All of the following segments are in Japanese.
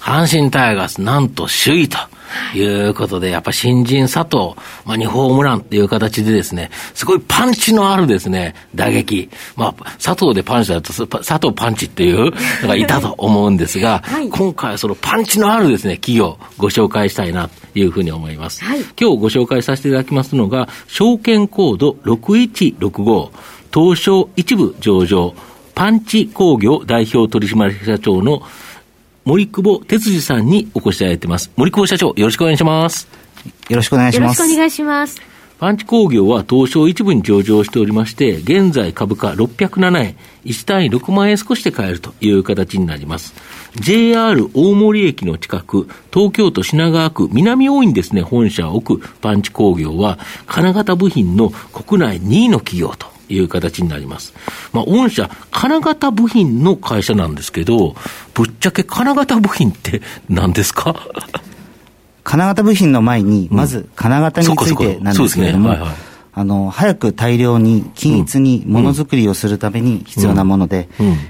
阪神タイガース、なんと首位と。いうことで、やっぱ新人佐藤、まあ、2ホームランっていう形でですね、すごいパンチのあるですね、打撃。まあ、佐藤でパンチだと、佐藤パンチっていうのがいたと思うんですが、はい、今回はそのパンチのあるですね、企業、ご紹介したいなというふうに思います。はい、今日ご紹介させていただきますのが、証券コード6165、東証一部上場、パンチ工業代表取締役社長の森久保哲司さんにお越しいただいてます。森久保社長、よろしくお願いします。よろしくお願いします。よろしくお願いします。パンチ工業は東証一部に上場しておりまして、現在株価607円、1単位6万円少しで買えるという形になります。JR 大森駅の近く、東京都品川区南大院ですね、本社を置くパンチ工業は、金型部品の国内2位の企業という形になります。まあ、御社、金型部品の会社なんですけど、ぶっちゃけ金型部品って何ですか？金型部品の前に、まず金型についてなんですけれども、あの、早く大量に均一にものづくりをするために必要なもので、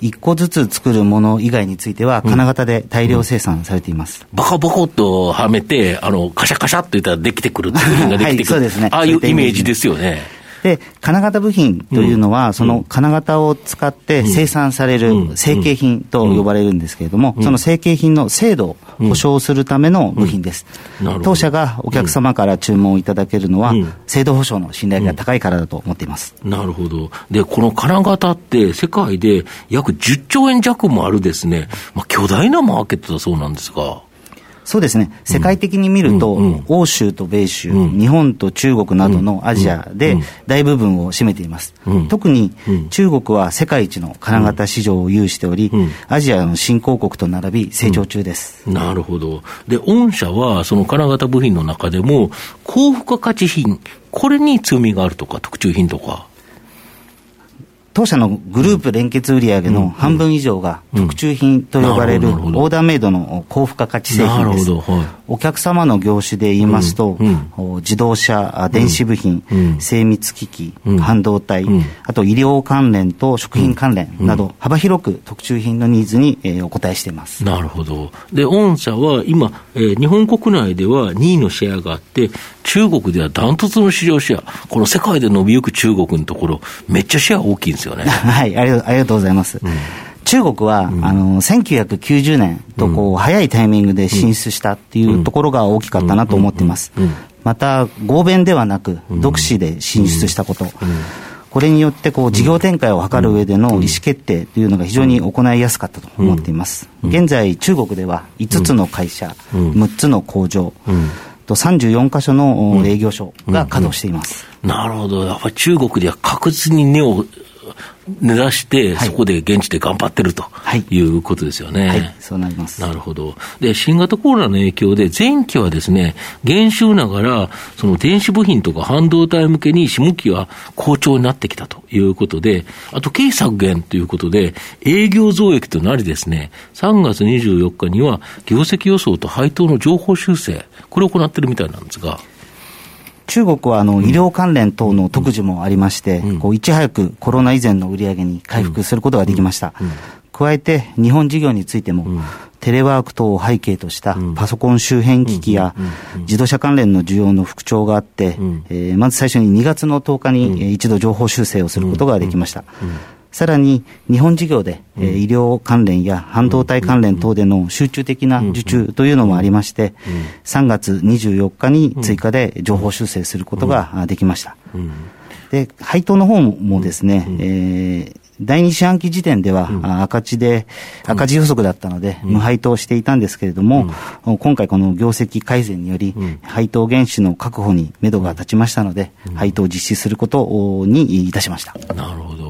一、個ずつ作るもの以外については、金型で大量生産されています。バカバコっとはめて、あの、カシャカシャって言ったらできてくる、部品ができてくる。はい、そうですね。ああいうイメージですよね。で、金型部品というのは、その金型を使って生産される成形品と呼ばれるんですけれども、その成形品の精度を保証するための部品です。当社がお客様から注文をいただけるのは、精度保証の信頼が高いからだと思っています。なるほど。で、この金型って世界で約10兆円弱もあるですね、まあ、巨大なマーケットだそうなんですが。そうですね、世界的に見ると、欧州と米州、日本と中国などのアジアで大部分を占めています。特に中国は世界一の金型市場を有しており、アジアの新興国と並び成長中です。なるほど。で、御社はその金型部品の中でも、高付加価値品、これに強みがあるとか、特注品とか。当社のグループ連結売上の半分以上が特注品と呼ばれるオーダーメイドの高付加価値製品です。お客様の業種で言いますと、自動車、電子部品、精密機器、半導体、あと医療関連と食品関連など、幅広く特注品のニーズに、お答えしています。なるほど。で、御社は今、日本国内では2位のシェアがあって、中国ではダントツの市場シェア、この世界で伸びゆく中国のところ、めっちゃシェア大きいんですよね。はいありが、ありがとうございます。うん。中国は、うん、あの1990年とこう、うん、早いタイミングで進出したっていうところが大きかったなと思っています。また合弁ではなく独自で進出したこと。これによってこう事業展開を図る上での意思決定というのが非常に行いやすかったと思っています。現在中国では5つの会社、6つの工場、と34か所の営業所が稼働しています、うんうん。うん、なるほど、やっぱり中国では確実に根を根ざして、そこで現地で頑張ってるということですよね。はい、はい、そうなります。なるほど。で、新型コロナの影響で、前期はですね、減収ながら、その電子部品とか半導体向けに下期は好調になってきたということで、あと経費削減ということで、営業増益となりですね、3月24日には業績予想と配当の情報修正、これを行ってるみたいなんですが。中国はあの医療関連等の特需もありまして、うん、こういち早くコロナ以前の売り上げに回復することができました。加えて日本事業についても、テレワーク等を背景としたパソコン周辺機器や自動車関連の需要の復調があって、えー、まず最初に2月の10日に一度情報修正をすることができました。さらに日本事業で、うん、医療関連や半導体関連等での集中的な受注というのもありまして、3月24日に追加で情報修正することができました。で配当の方もですね、えー第二四半期時点では、うん、赤字で、赤字予測だったので、無配当していたんですけれども、今回この業績改善により、配当原資の確保に目処が立ちましたので、配当を実施することにいたしました。なるほど。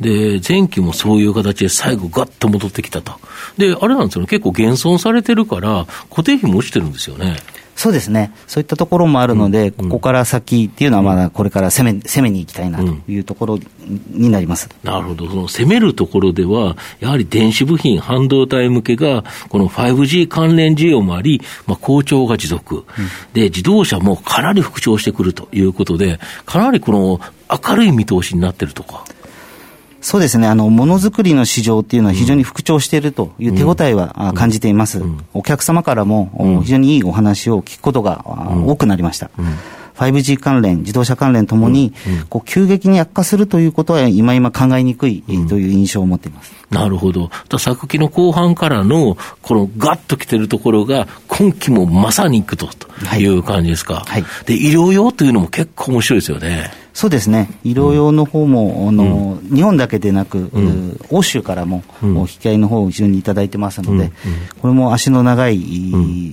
で、前期もそういう形で最後ガッと戻ってきたと。で、あれなんですよね、結構減損されてるから、固定費も落ちてるんですよね。そうですね。そういったところもあるので、うん、ここから先っていうのはまだこれから攻め、攻めに行きたいなというところになります。うん、なるほど。その攻めるところでは、やはり電子部品、半導体向けが、この 5G 関連需要もあり、まあ、好調が持続、うん、で、自動車もかなり復調してくるということで、かなりこの明るい見通しになってるとか。そうですね、あの、ものづくりの市場っていうのは非常に復調しているという手応えは感じています。お客様からも非常にいいお話を聞くことが多くなりました。5G 関連、自動車関連ともに、こう急激に悪化するということは、今今考えにくいという印象を持っています。なるほど。昨期の後半からの、このガッと来てるところが、今期もまさにいくという感じですか。はい、で、医療用というのも結構面白いですよね。そうですね、医療用の方も、あの、日本だけでなく、欧州からも、引き合いの方を非常にいただいてますので、これも足の長い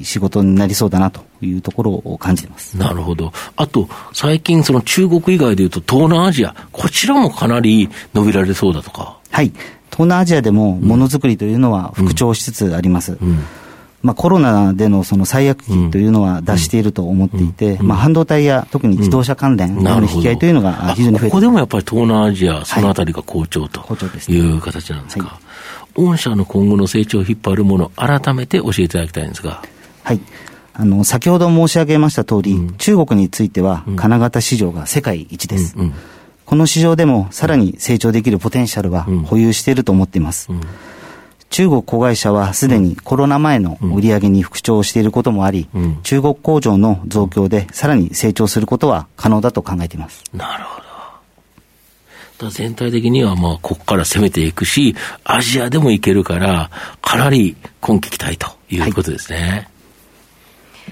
仕事になりそうだなというところを感じてます。なるほど。あと、最近、その中国以外でいうと、東南アジア、こちらもかなり伸びられそうだとか。はい。東南アジアでもものづくりというのは復調しつつあります。うんうんまあ、コロナでのその最悪期というのは出していると思っていて、まあ、半導体や特に自動車関連の引き合いというのが非常に増えてここでもやっぱり東南アジア、そのあたりが好調という形なんですか？はい、御社の今後の成長を引っ張るもの、改めて教えていただきたいんですが。はい。あの、先ほど申し上げました通り、うん、中国については、金型市場が世界一です。この市場でもさらに成長できるポテンシャルは保有していると思っています。中国子会社はすでにコロナ前の売り上げに復調していることもあり、うん、中国工場の増強でさらに成長することは可能だと考えています。なるほど。全体的にはまあここから攻めていくし、アジアでもいけるから、かなり今期期待ということですね。はい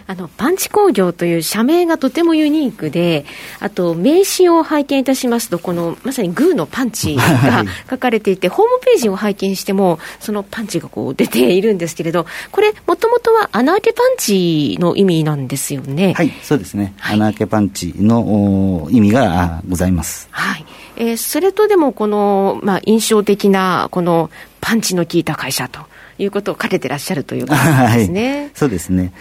あの、パンチ工業という社名がとてもユニークで、あと、名刺を拝見いたしますと、この、まさにグーのパンチが書かれていて、ホームページを拝見しても、そのパンチがこう出ているんですけれど、これ、もともとは穴開けパンチの意味なんですよね。はい、そうですね。はい、穴開けパンチの意味がございます。はい。えー、それとでも、この、まあ、印象的な、この、パンチの効いた会社ということをかけてらっしゃるということですね。はい、そうですね。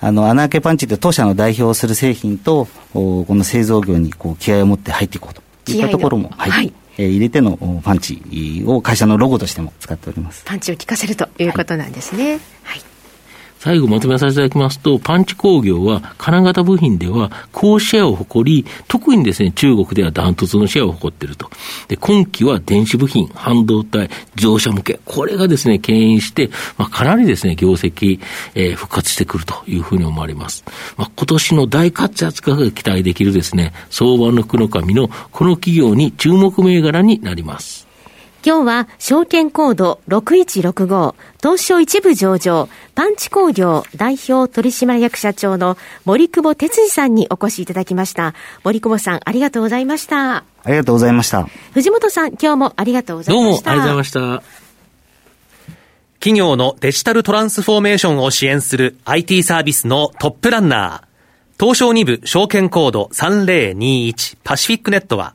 あの、穴開けパンチって当社の代表する製品と、この製造業にこう気合を持って入っていこうと。いったところも、はい、はい。えー、入れてのパンチを会社のロゴとしても使っております。パンチを効かせるということなんですね。はい、はい最後まとめさせていただきますと、パンチ工業は金型部品では高シェアを誇り、特にですね、中国ではダントツのシェアを誇っていると。で、今期は電子部品、半導体、自動車向け、これがですね、牽引して、まあ、かなりですね、業績、えー、復活してくるというふうに思われます。まあ、今年の大活躍が期待できるですね、相場の福の神のこの企業に注目銘柄になります。今日は証券コード6165東証一部上場パンチ工業代表取締役社長の森久保哲司さんにお越しいただきました。森久保さんありがとうございました。ありがとうございました。藤本さん今日もありがとうございました。どうもありがとうございました。企業のデジタルトランスフォーメーションを支援する IT サービスのトップランナー東証2部証券コード3021パシフィックネットは